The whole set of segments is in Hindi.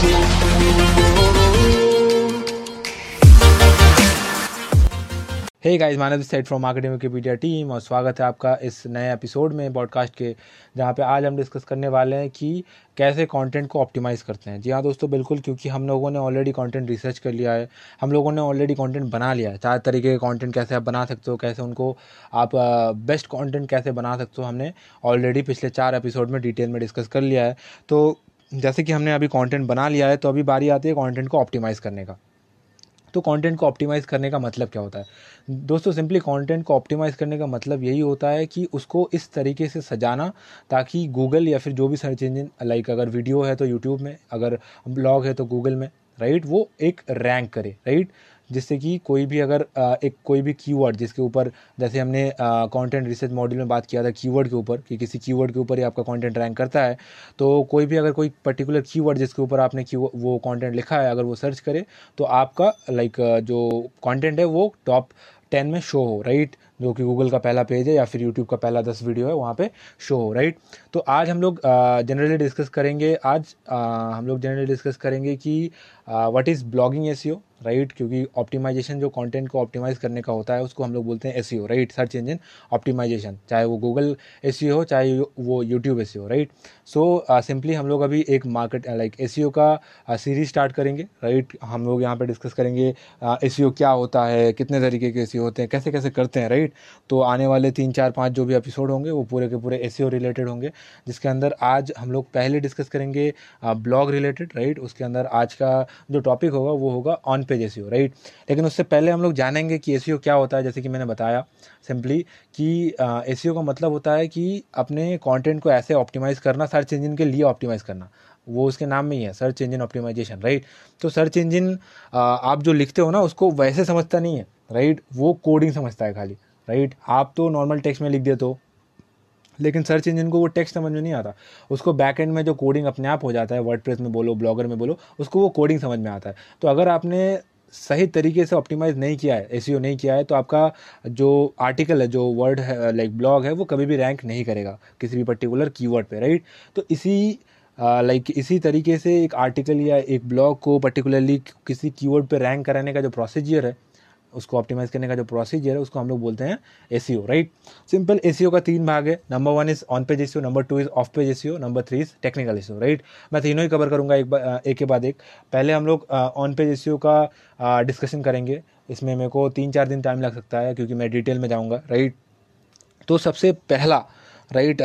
Hey guys Manav side from marketing Wikipedia team और स्वागत है आपका इस नए एपिसोड में पॉडकास्ट के, जहाँ पे आज हम डिस्कस करने वाले हैं कि कैसे कंटेंट को ऑप्टिमाइज़ करते हैं। जी हाँ दोस्तों, बिल्कुल, क्योंकि हम लोगों ने ऑलरेडी कंटेंट रिसर्च कर लिया है। हम लोगों ने ऑलरेडी कंटेंट बना लिया है। चार तरीके के कंटेंट कैसे आप बना सकते हो, कैसे उनको आप बेस्ट कंटेंट कैसे बना सकते हो, हमने ऑलरेडी पिछले चार एपिसोड में डिटेल में डिस्कस कर लिया है। तो जैसे कि हमने अभी कंटेंट बना लिया है तो अभी बारी आती है कंटेंट को ऑप्टिमाइज़ करने का। तो कंटेंट को ऑप्टिमाइज़ करने का मतलब क्या होता है? दोस्तों सिंपली कंटेंट को ऑप्टिमाइज़ करने का मतलब यही होता है कि उसको इस तरीके से सजाना ताकि गूगल या फिर जो भी सर्च इंजन लाइक अगर वीडियो है तो यूट्यूब में, अगर ब्लॉग है तो गूगल में राइट वो एक रैंक करे राइट जिससे कि कोई भी अगर एक कोई भी कीवर्ड जिसके ऊपर, जैसे हमने कंटेंट रिसर्च मॉड्यूल में बात किया था कीवर्ड के ऊपर, कि किसी कीवर्ड के ऊपर ही आपका कंटेंट रैंक करता है तो कोई भी अगर कोई पर्टिकुलर कीवर्ड जिसके ऊपर आपने की वो कॉन्टेंट लिखा है, अगर वो सर्च करे तो आपका लाइक जो कॉन्टेंट है वो टॉप टेन में शो हो राइट जो कि गूगल का पहला पेज है या फिर यूट्यूब का पहला दस वीडियो है वहाँ पे शो हो राइट तो आज हम लोग जनरली डिस्कस करेंगे आज आ, हम लोग जनरली डिस्कस करेंगे कि what is blogging SEO right क्योंकि ऑप्टिमाइजेशन जो कंटेंट को ऑप्टिमाइज करने का होता है उसको हम लोग बोलते हैं SEO right search engine optimisation चाहे वो गूगल एस हो चाहे वो YouTube SEO right so simply हम लोग अभी एक मार्केट लाइक एस का सीरीज़ स्टार्ट करेंगे राइट right? हम लोग यहाँ पर डिस्कस करेंगे एस uh, क्या होता है कितने तरीके के एस होते हैं कैसे कैसे करते हैं राइट तो आने वाले तीन, चार, पाँच जो भी एपिसोड होंगे, वो पूरे के पूरे एस रिलेटेड होंगे, जिसके अंदर आज हम लोग पहले डिस्कस करेंगे ब्लॉग रिलेटेड राइट उसके अंदर आज का जो टॉपिक होगा, वो होगा ऑन पेज एस राइट लेकिन उससे पहले हम लोग जानेंगे कि एस क्या होता है, जैसे कि मैंने बताया सिंपली कि एस का मतलब होता है कि अपने कॉन्टेंट को ऐसे ऑप्टिमाइज़ करना सर्च इंजन के लिए ऑप्टिमाइज़ करना। वो उसके नाम में ही है सर्च इंजन ऑप्टिमाइजेशन राइट तो सर्च इंजन आप जो लिखते हो ना, उसको वैसे समझता नहीं है राइट वो कोडिंग समझता है खाली। राइट? आप तो नॉर्मल टेक्स्ट में लिख देते हो। लेकिन सर्च इंजन को वो टेक्स्ट समझ में नहीं आता। उसको बैक एंड में जो कोडिंग अपने आप हो जाता है वर्ड में बोलो ब्लॉगर में बोलो उसको वो कोडिंग समझ में आता है। तो अगर आपने सही तरीके से ऑप्टिमाइज नहीं किया है एस नहीं किया है तो आपका जो आर्टिकल है जो वर्ड है लाइक ब्लॉग है वो कभी भी रैंक नहीं करेगा किसी भी पर्टिकुलर कीवर्ड पे राइट तो इसी लाइक uh, like, इसी तरीके से एक आर्टिकल या एक ब्लॉग को पर्टिकुलरली किसी कीवर्ड पे रैंक कराने का जो प्रोसीजियर है उसको ऑप्टिमाइज करने का जो प्रोसीजर है, उसको हम लोग बोलते हैं ए राइट सिंपल ए का तीन भाग है। Number one is on page SEO number two is off page SEO number three is technical SEO right मैं तीनों ही कवर करूँगा एक बार एक के बाद एक। पहले हम लोग ऑन पेज एसीओ का डिस्कशन करेंगे। इसमें मेरे को तीन चार दिन टाइम लग सकता है, क्योंकि मैं डिटेल में जाऊँगा राइट तो सबसे पहला राइट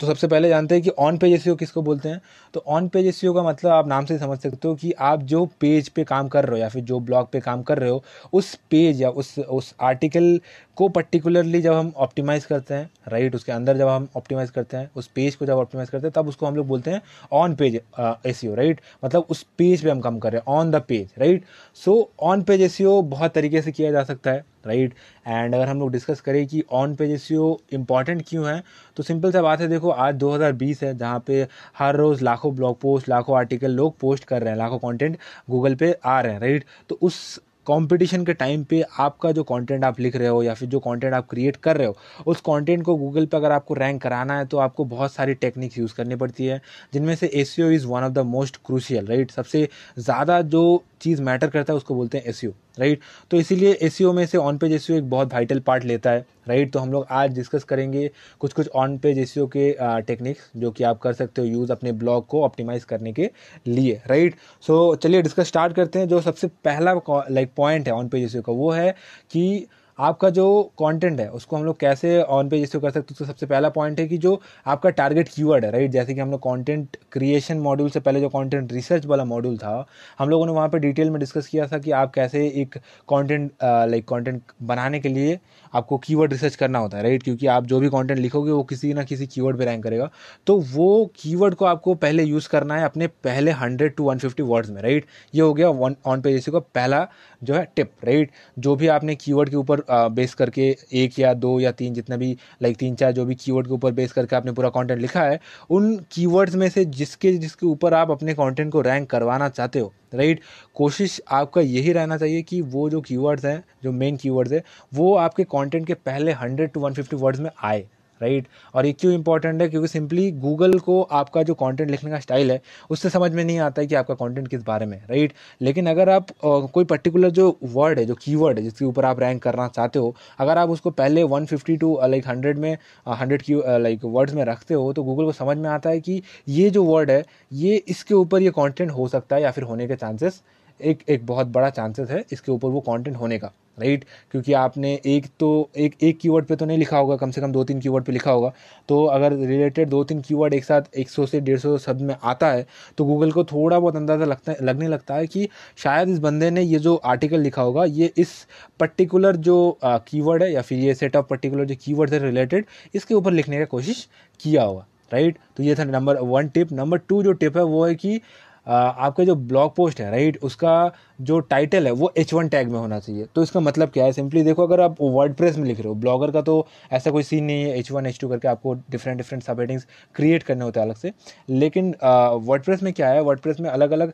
तो सबसे पहले जानते हैं कि ऑन पेज एस किसको बोलते हैं? तो ऑन पेज एस का मतलब आप नाम से समझ सकते हो कि आप जो पेज पे काम कर रहे हो या फिर जो ब्लॉग पे काम कर रहे हो, उस पेज या उस उस आर्टिकल को पर्टिकुलरली जब हम ऑप्टिमाइज़ करते हैं राइट उसके अंदर जब हम ऑप्टिमाइज़ करते हैं, उस पेज को जब ऑप्टिमाइज़ करते हैं, तब उसको हम लोग बोलते हैं ऑन पेज एस राइट मतलब उस पेज पे हम काम कर रहे हैं on the page right so on page SEO बहुत तरीके से किया जा सकता है। राइट? एंड अगर हम लोग डिस्कस करें कि ऑन पेज एस इंपॉर्टेंट क्यों है तो सिंपल सा बात है, देखो, आज 2020 है, जहाँ पे हर रोज़ लाखों ब्लॉग पोस्ट लाखों आर्टिकल लोग पोस्ट कर रहे हैं, लाखों कंटेंट गूगल पे आ रहे हैं, राइट? तो उस कंपटीशन के टाइम पे आपका जो कंटेंट आप लिख रहे हो या फिर जो कंटेंट आप क्रिएट कर रहे हो, उस कंटेंट को गूगल पे अगर आपको रैंक कराना है तो आपको बहुत सारी टेक्निक्स यूज़ करनी पड़ती है, जिनमें से SEO is one of the most crucial right? सबसे ज़्यादा जो चीज़ मैटर करता है, उसको बोलते हैं एस राइट तो इसीलिए एस में से ऑन पेज एस एक बहुत वाइटल पार्ट लेता है राइट तो हम लोग आज डिस्कस करेंगे कुछ कुछ ऑन पेज एस के टेक्निक्स जो कि आप कर सकते हो यूज़ अपने ब्लॉग को ऑप्टिमाइज करने के लिए राइट सो चलिए डिस्कस स्टार्ट करते हैं, जो सबसे पहला लाइक पॉइंट है ऑन पेज एस का, वो है कि आपका जो कंटेंट है, उसको हम लोग कैसे ऑन पेज इसको कर सकते हैं? तो सबसे पहला पॉइंट है कि जो आपका टारगेट कीवर्ड है राइट जैसे कि हम लोग कंटेंट क्रिएशन मॉड्यूल से पहले जो कंटेंट रिसर्च वाला मॉड्यूल था, हम लोगों ने वहाँ पे डिटेल में डिस्कस किया था कि आप कैसे एक कंटेंट लाइक कंटेंट बनाने के लिए आपको कीवर्ड रिसर्च करना होता है राइट क्योंकि आप जो भी कंटेंट लिखोगे, वो किसी ना किसी कीवर्ड पे रैंक करेगा। तो वो कीवर्ड को आपको पहले यूज़ करना है अपने पहले hundred to one fifty words में राइट ये हो गया ऑन पेज का पहला जो है टिप राइट जो भी आपने कीवर्ड के ऊपर बेस करके एक या दो या तीन जितना भी लाइक तीन चार जो भी कीवर्ड के ऊपर बेस करके आपने पूरा कंटेंट लिखा है, उन कीवर्ड्स में से जिसके जिसके ऊपर आप अपने कंटेंट को रैंक करवाना चाहते हो राइट कोशिश आपका यही रहना चाहिए कि वो जो कीवर्ड्स हैं, जो मेन कीवर्ड्स है, वो आपके कंटेंट के पहले hundred to one fifty words में आए। राइट? और ये क्यों इंपॉर्टेंट है? क्योंकि सिंपली गूगल को आपका जो कंटेंट लिखने का स्टाइल है, उससे समझ में नहीं आता है कि आपका कंटेंट किस बारे में, राइट? लेकिन अगर आप कोई पर्टिकुलर जो वर्ड है, जो कीवर्ड है, जिसके ऊपर आप रैंक करना चाहते हो, अगर आप उसको पहले 150 टू लाइक 100 में 100 की लाइक वर्ड्स में रखते हो तो गूगल को समझ में आता है कि ये जो वर्ड है, ये इसके ऊपर ये कॉन्टेंट हो सकता है या फिर होने के चांसेस एक एक बहुत बड़ा चांसेस है इसके ऊपर वो कंटेंट होने का राइट क्योंकि आपने एक तो एक एक कीवर्ड पे तो नहीं लिखा होगा, कम से कम दो तीन कीवर्ड पे लिखा होगा। तो अगर रिलेटेड दो तीन कीवर्ड एक साथ 100 से 150 शब्द में आता है तो गूगल को थोड़ा बहुत अंदाज़ा लगता है लगने लगता है कि शायद इस बंदे ने ये जो आर्टिकल लिखा होगा, ये इस पर्टिकुलर जो कीवर्ड है या फिर ये सेट ऑफ़ पर्टिकुलर जो कीवर्ड है रिलेटेड इसके ऊपर लिखने का कोशिश किया होगा राइट तो ये था number one tip number two जो टिप है वो है कि आपका जो ब्लॉग पोस्ट है राइट उसका जो टाइटल है, वो एच वन टैग में होना चाहिए। तो इसका मतलब क्या है? सिंपली देखो, अगर आप वर्ड प्रेस में लिख रहे हो ब्लॉगर का तो ऐसा कोई सीन नहीं है एच वन एच टू करके आपको डिफरेंट डिफरेंट सब हेडिंग्स क्रिएट करने होते हैं अलग से। लेकिन वर्ड प्रेस में क्या है? वर्ड प्रेस में अलग अलग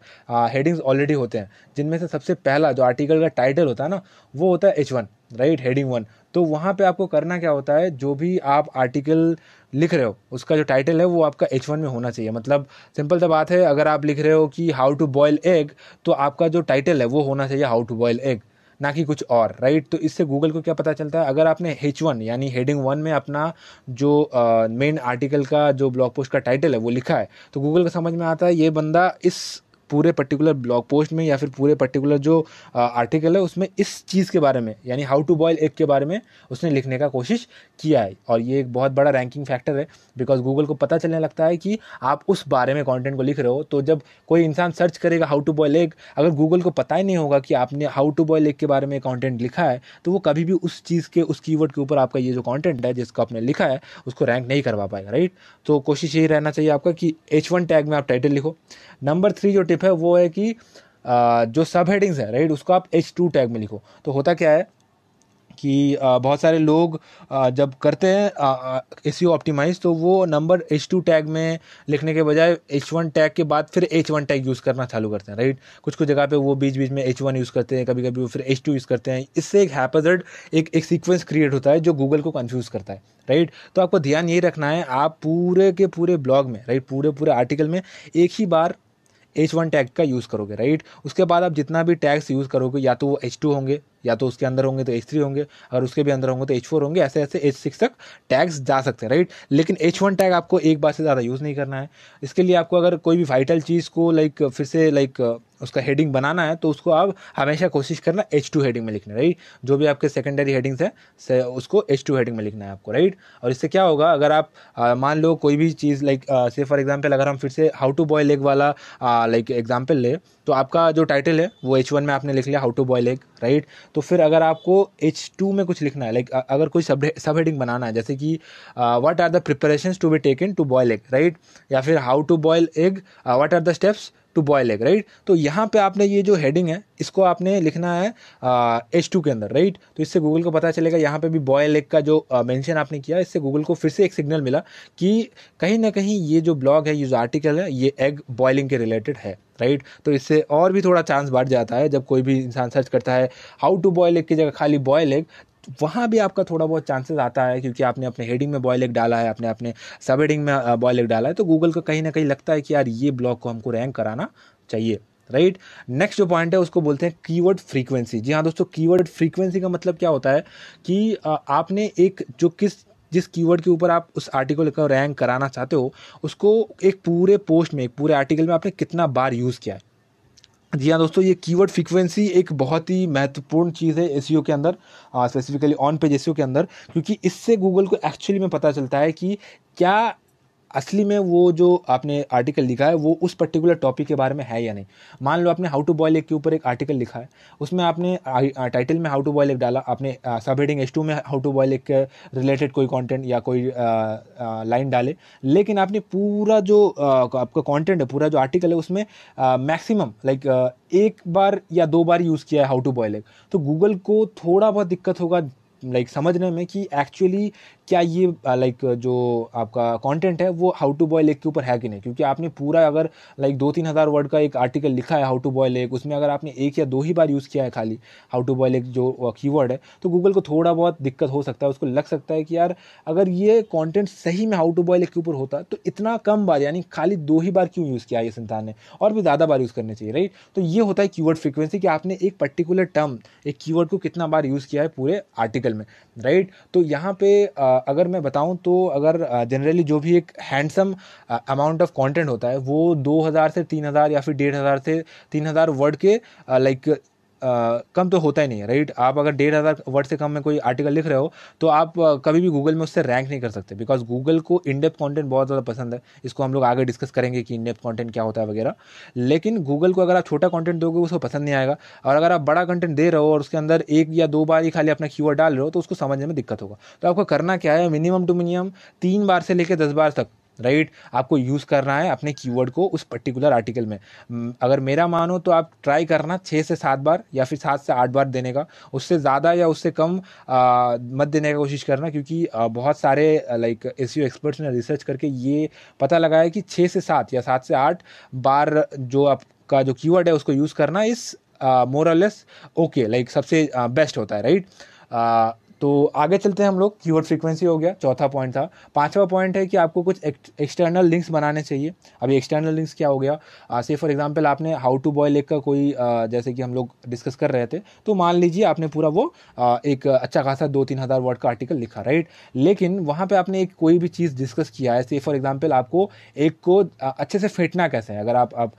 हेडिंग्स ऑलरेडी होते हैं, जिनमें से सबसे पहला जो आर्टिकल का टाइटल होता है ना, वो होता है H one right heading one तो वहाँ पे आपको करना क्या होता है, जो भी आप आर्टिकल लिख रहे हो, उसका जो टाइटल है, वो आपका एच वन में होना चाहिए। मतलब सिंपल सा बात है, अगर आप लिख रहे हो कि हाउ टू बॉयल एग तो आपका जो टाइटल है, वो होना चाहिए हाउ टू बॉयल एग ना कि कुछ और राइट तो इससे गूगल को क्या पता चलता है, अगर आपने एच वन यानी हेडिंग वन में अपना जो मेन आर्टिकल का, जो ब्लॉग पोस्ट का टाइटल है, वो लिखा है तो गूगल को समझ में आता है, ये बंदा इस पूरे पर्टिकुलर ब्लॉग पोस्ट में या फिर पूरे पर्टिकुलर जो आर्टिकल है, उसमें इस चीज़ के बारे में, यानी हाउ टू बॉयल एग के बारे में उसने लिखने का कोशिश किया है। और ये एक बहुत बड़ा रैंकिंग फैक्टर है बिकॉज़ गूगल को पता चलने लगता है कि आप उस बारे में कॉन्टेंट को लिख रहे हो तो जब कोई इंसान सर्च करेगा हाउ टू बॉयल एग अगर गूगल को पता ही नहीं होगा कि आपने हाउ टू बॉयल एग के बारे में कॉन्टेंट लिखा है तो वो कभी भी उस चीज़ के, उस कीवर्ड के ऊपर आपका ये जो कॉन्टेंट है, जिसको आपने लिखा है, उसको रैंक नहीं करवा पाएगा राइट तो कोशिश यही रहना चाहिए आपका कि एच वन टैग में आप टाइटल लिखो। नंबर थ्री जो टिप है, वो है कि जो सब हेडिंग्स है राइट उसको आप एच टू टैग में लिखो। तो होता क्या है कि बहुत सारे लोग जब करते हैं एसईओ ऑप्टिमाइज तो वो नंबर एच टू टैग में लिखने के बजाय एच वन टैग के बाद फिर एच वन टैग यूज़ करना चालू करते हैं राइट कुछ कुछ जगह पे वो बीच बीच में एच वन यूज़ करते हैं कभी कभी वो फिर एच टू यूज़ करते हैं। इससे एक हैपजर्ड एक एक सीक्वेंस क्रिएट होता है जो गूगल को कन्फ्यूज़ करता है राइट तो आपको ध्यान यही रखना है, आप पूरे के पूरे ब्लॉग में राइट पूरे पूरे आर्टिकल में एक ही बार एच वन टैग का यूज़ करोगे राइट उसके बाद आप जितना भी टैग्स यूज़ करोगे, या तो वो एच टू होंगे या तो उसके अंदर होंगे तो एच थ्री होंगे, अगर उसके भी अंदर होंगे तो एच फोर होंगे, ऐसे ऐसे एच सिक्स तक टैग्स जा सकते हैं राइट लेकिन एच वन टैग आपको एक बार से ज़्यादा यूज़ नहीं करना है। इसके लिए आपको अगर कोई भी वाइटल चीज़ को लाइक फिर से लाइक उसका हेडिंग बनाना है तो उसको आप हमेशा कोशिश करना एच टू हेडिंग में लिखना राइट जो भी आपके सेकेंडरी हेडिंग्स है उसको एच टू हेडिंग में लिखना है आपको राइट और इससे क्या होगा, अगर आप मान लो कोई भी चीज़ लाइक से फॉर एग्ज़ाम्पल अगर हम फिर से हाउ टू बॉयल एग वाला लाइक एग्ज़ाम्पल ले तो आपका जो टाइटल है, वो एच वन में आपने लिख लिया how to boil egg right तो फिर अगर आपको एच टू में कुछ लिखना है लाइक अगर कोई सब सब हेडिंग बनाना है, जैसे कि what are the preparation to be taken to boil egg right या फिर how to boil egg what are the steps to boil egg right तो यहाँ पे आपने ये जो हेडिंग है, इसको आपने लिखना है एच टू के अंदर राइट तो इससे गूगल को पता चलेगा, यहाँ पे भी बॉयल एग का जो मेंशन आपने किया, इससे गूगल को फिर से एक सिग्नल मिला कि कहीं ना कहीं ये जो ब्लॉग है, ये जो आर्टिकल है, ये एग बॉयलिंग के रिलेटेड है राइट तो इससे और भी थोड़ा चांस बढ़ जाता है जब कोई भी इंसान सर्च करता है हाउ टू बॉयल एग की जगह खाली बॉयल एग वहाँ भी आपका थोड़ा बहुत चांसेस आता है क्योंकि आपने अपने हेडिंग में बॉयल एग डाला है, आपने अपने सब हेडिंग में बॉयल एग डाला है तो गूगल को कहीं ना कहीं लगता है कि यार ये ब्लॉग को हमको रैंक कराना चाहिए राइट नेक्स्ट जो पॉइंट है, उसको बोलते हैं कीवर्ड फ्रीक्वेंसी जी हाँ दोस्तों कीवर्ड फ्रीक्वेंसी का मतलब क्या होता है कि आपने एक जो किस, जिस कीवर्ड के ऊपर आप उस आर्टिकल का रैंक कराना चाहते हो, उसको एक पूरे पोस्ट में, एक पूरे आर्टिकल में आपने कितना बार यूज़ किया है। जी हाँ दोस्तों, ये कीवर्ड फ्रीक्वेंसी एक बहुत ही महत्वपूर्ण चीज़ है एस e के अंदर स्पेसिफिकली ऑन पेज एस के अंदर, क्योंकि इससे गूगल को एक्चुअली में पता चलता है कि क्या असली में वो जो आपने आर्टिकल लिखा है, वो उस पर्टिकुलर टॉपिक के बारे में है या नहीं? मान लो आपने हाउ टू बॉयल एग के ऊपर एक आर्टिकल लिखा है, उसमें आपने टाइटल में हाउ टू बॉयल एग डाला, आपने सब हेडिंग एच टू में हाउ टू बॉयल एग के रिलेटेड कोई कंटेंट या कोई लाइन डाले, लेकिन आपने पूरा जो आपका कंटेंट है, पूरा जो आर्टिकल है, उसमें मैक्सिमम लाइक एक बार या दो बार यूज़ किया है हाउ टू बॉयल एग तो गूगल को थोड़ा बहुत दिक्कत होगा लाइक समझने में कि एक्चुअली क्या ये लाइक जो आपका कंटेंट है, वो हाउ टू बॉयल एग के ऊपर है कि नहीं? क्योंकि आपने पूरा अगर लाइक दो तीन हज़ार वर्ड का एक आर्टिकल लिखा है हाउ टू बॉयल एग उसमें अगर आपने एक या दो ही बार यूज़ किया है खाली हाउ टू बॉयल एग जो कीवर्ड है तो गूगल को थोड़ा बहुत दिक्कत हो सकता है, उसको लग सकता है कि यार, अगर ये कॉन्टेंट सही में हाउ टू बॉयल एग के ऊपर होता तो इतना कम बार, यानी खाली दो ही बार क्यों यूज़ किया ये संतान ने? और भी ज़्यादा बार यूज़ करने चाहिए राइट तो ये होता है कीवर्ड फ्रिक्वेंसी कि आपने एक पर्टिकुलर टर्म एक कीवर्ड को कितना बार यूज़ किया है पूरे आर्टिकल में राइट तो यहाँ पे अगर मैं बताऊँ तो अगर जनरली जो भी एक हैंडसम अमाउंट ऑफ़ कंटेंट होता है, वो 2000 से 3000 या फिर डेढ़ हज़ार से 3000 वर्ड के लाइक कम तो होता ही नहीं है राइट आप अगर डेढ़ हज़ार वर्ड से कम में कोई आर्टिकल लिख रहे हो तो आप कभी भी गूगल में उससे रैंक नहीं कर सकते बिकॉज़ गूगल को इनडेप कंटेंट बहुत ज़्यादा पसंद है। इसको हम लोग आगे डिस्कस करेंगे कि इनडेप कंटेंट क्या होता है वगैरह। लेकिन गूगल को अगर आप छोटा कॉन्टेंट दोगे, उसको पसंद नहीं आएगा। और अगर आप बड़ा कंटेंट दे रहे हो और उसके अंदर एक या दो बार ही खाली अपना कीवर्ड डाल रहे हो तो उसको समझने में दिक्कत होगा। तो आपको करना क्या है? मिनिमम टू मिनिमम तीन बार से लेकर दस बार तक राइट? आपको यूज़ करना है अपने कीवर्ड को उस पर्टिकुलर आर्टिकल में। अगर मेरा मानो तो आप ट्राई करना छः से सात बार या फिर सात से आठ बार देने का। उससे ज़्यादा या उससे कम आ, मत देने का कोशिश करना क्योंकि आ, बहुत सारे लाइक एस एक्सपर्ट्स ने रिसर्च करके ये पता लगाया कि छः से सात या सात से आठ बार जो आपका जो कीवर्ड है उसको यूज़ करना इस मोरलेस ओके लाइक सबसे बेस्ट होता है राइट तो आगे चलते हैं हम लोग। कीवर्ड फ्रीक्वेंसी हो गया चौथा पॉइंट था। पांचवा पॉइंट है कि आपको कुछ एक्सटर्नल लिंक्स बनाने चाहिए। अभी एक्सटर्नल लिंक्स क्या हो गया? से फॉर एग्जांपल आपने हाउ टू बॉयल एक का कोई आ, जैसे कि हम लोग डिस्कस कर रहे थे तो मान लीजिए आपने पूरा वो आ, एक अच्छा खासा दो तीन हज़ार वर्ड का आर्टिकल लिखा राइट लेकिन वहाँ पर आपने एक कोई भी चीज़ डिस्कस किया है। से फॉर एग्ज़ाम्पल आपको एक को अच्छे से फेंटना कैसे है? अगर आप आप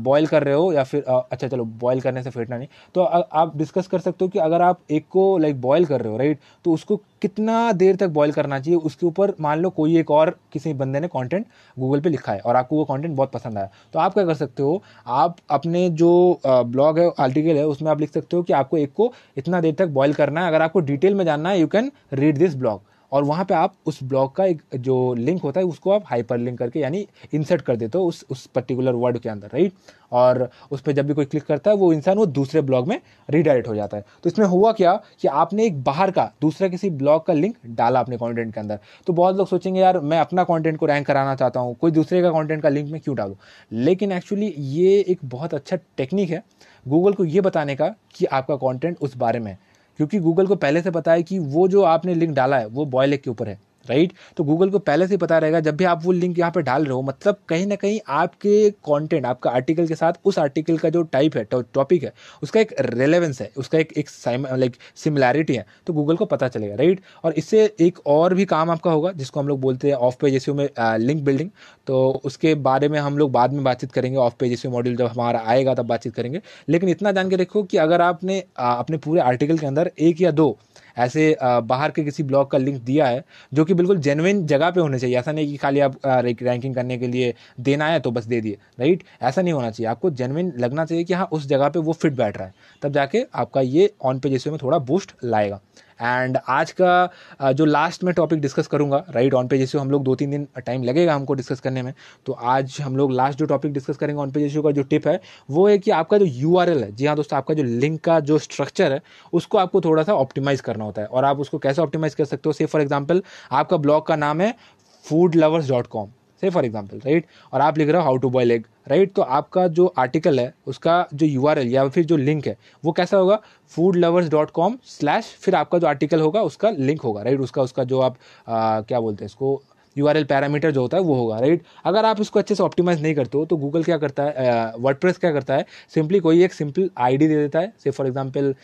बॉयल कर रहे हो या फिर अच्छा चलो बॉयल करने से फेंटना नहीं। तो आप डिस्कस कर सकते हो कि अगर आप एक को लाइक बॉयल कर रहे हो राइट तो उसको कितना देर तक बॉयल करना चाहिए, उसके ऊपर मान लो कोई एक और किसी बंदे ने कंटेंट गूगल पे लिखा है और आपको वो कंटेंट बहुत पसंद आया। तो आप क्या कर सकते हो, आप अपने जो ब्लॉग है आर्टिकल है, उसमें आप लिख सकते हो कि आपको एक को इतना देर तक बॉयल करना है। अगर आपको डिटेल में जानना है you can read this blog और वहाँ पे आप उस ब्लॉग का एक जो लिंक होता है, उसको आप हाइपर लिंक करके यानी इंसर्ट कर देते हो उस उस पर्टिकुलर वर्ड के अंदर राइट और उस पर जब भी कोई क्लिक करता है, वो इंसान वो दूसरे ब्लॉग में रिडायरेक्ट हो जाता है। तो इसमें हुआ क्या कि आपने एक बाहर का, दूसरा किसी ब्लॉग का लिंक डाला अपने कॉन्टेंट के अंदर। तो बहुत लोग सोचेंगे, यार, मैं अपना कॉन्टेंट को रैंक कराना चाहता हूँ, कोई दूसरे का कॉन्टेंट का लिंक मैं क्यों डालूँ? लेकिन एक्चुअली ये एक बहुत अच्छा टेक्निक है गूगल को ये बताने का कि आपका कॉन्टेंट उस बारे में क्योंकि गूगल को पहले से पता है कि वो जो आपने लिंक डाला है, वो बॉयलेग के ऊपर है। राइट? तो गूगल को पहले से पता रहेगा, जब भी आप वो लिंक यहाँ पे डाल रहे हो मतलब कहीं ना कहीं आपके कंटेंट आपका आर्टिकल के साथ उस आर्टिकल का जो टाइप है टॉपिक है, उसका एक रेलेवेंस है, उसका एक एक लाइक सिमिलैरिटी है तो गूगल को पता चलेगा, राइट? और इससे एक और भी काम आपका होगा, जिसको हम लोग बोलते हैं ऑफ़ पेज एसयू में लिंक बिल्डिंग तो उसके बारे में हम लोग बाद में बातचीत करेंगे ऑफ़ पेज एसयू मॉड्यूल जब हमारा आएगा, तब बातचीत करेंगे। लेकिन इतना जान के रखो कि अगर आपने अपने पूरे आर्टिकल के अंदर एक या दो ऐसे बाहर के किसी ब्लॉग का लिंक दिया है, जो कि बिल्कुल जेनविन जगह पे होने चाहिए। ऐसा नहीं कि खाली आप रैंकिंग करने के लिए देना है तो बस दे दिए राइट ऐसा नहीं होना चाहिए। आपको जेनविन लगना चाहिए कि हाँ उस जगह पर वो फिट बैठ रहा है। तब जाके आपका ये ऑन पेज में थोड़ा बूस्ट लाएगा। एंड आज का जो लास्ट में टॉपिक डिस्कस करूँगा राइट ऑन पेज इश्यू हम लोग दो तीन दिन टाइम लगेगा हमको डिस्कस करने में। तो आज हम लोग लास्ट जो टॉपिक डिस्कस करेंगे ऑन पेज इश्यू का जो टिप है, वो है कि आपका जो यूआरएल है, जी हाँ दोस्तों, आपका जो लिंक का जो स्ट्रक्चर है, उसको आपको थोड़ा सा ऑप्टिमाइज करना होता है। और आप उसको कैसे ऑप्टिमाइज कर सकते हो? से फॉर एग्ज़ाम्पल आपका ब्लॉग का नाम है food lovers dot com say for example right और आप लिख रहे हो how to boil egg right तो आपका जो आर्टिकल है उसका जो यूआरएल या फिर जो लिंक है वो कैसा होगा? Food lovers dot com slash फिर आपका जो आर्टिकल होगा उसका लिंक होगा राइट उसका उसका जो आप आ, क्या बोलते हैं इसको? यू पैरामीटर जो होता है, वो होगा राइट अगर आप इसको अच्छे से ऑप्टिमाइज नहीं करते हो तो गूगल क्या करता है वर्ड क्या करता है? सिंपली कोई एक सिंपल आईडी दे देता है। Say for example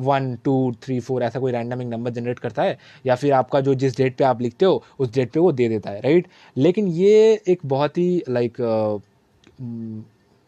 one two three four ऐसा कोई रैंडम एक नंबर जनरेट करता है, या फिर आपका जो जिस डेट पे आप लिखते हो, उस डेट पे वो दे देता है राइट लेकिन ये एक बहुत ही लाइक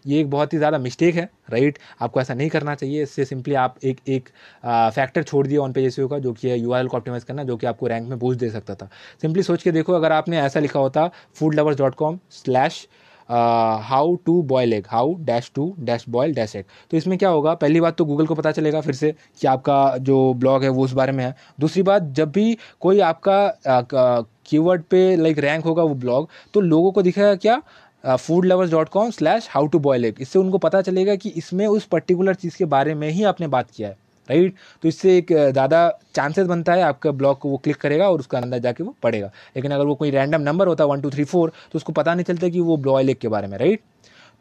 ये एक बहुत ही ज़्यादा मिस्टेक है राइट आपको ऐसा नहीं करना चाहिए। इससे सिंपली आप एक एक फैक्टर छोड़ दिया ऑन पेज का, जो कि है यू को ऑप्टिमाइज करना, जो कि आपको रैंक में बूस्ट दे सकता था। सिंपली सोच के देखो, अगर आपने ऐसा लिखा होता food lovers dot com slash how to boil egg how dash to dash boil dash egg तो इसमें क्या होगा, पहली बात तो गूगल को पता चलेगा फिर से कि आपका जो ब्लॉग है वो उस बारे में है। दूसरी बात, जब भी कोई आपका कीवर्ड पे लाइक रैंक होगा वो ब्लॉग तो लोगों को दिखेगा क्या food lovers dot com slash how to boil egg इससे उनको पता चलेगा कि इसमें उस पर्टिकुलर चीज़ के बारे में ही आपने बात किया है राइट तो इससे एक ज़्यादा चांसेस बनता है आपका ब्लॉग को वो क्लिक करेगा और उसका अंदर जाके वो पढ़ेगा। लेकिन अगर वो कोई रैंडम नंबर होता है वन टू थ्री फोर तो उसको पता नहीं चलता कि वो ब्लॉय के बारे में राइट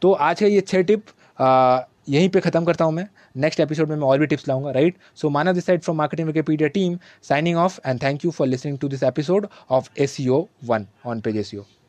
तो आज का ये छः टिप यहीं पे ख़त्म करता हूँ मैं। नेक्स्ट एपिसोड में मैं और भी टिप्स लाऊँगा right so Manav this side from marketing Wikipedia team signing off and thank you for listening to this episode of SEO one on page SEO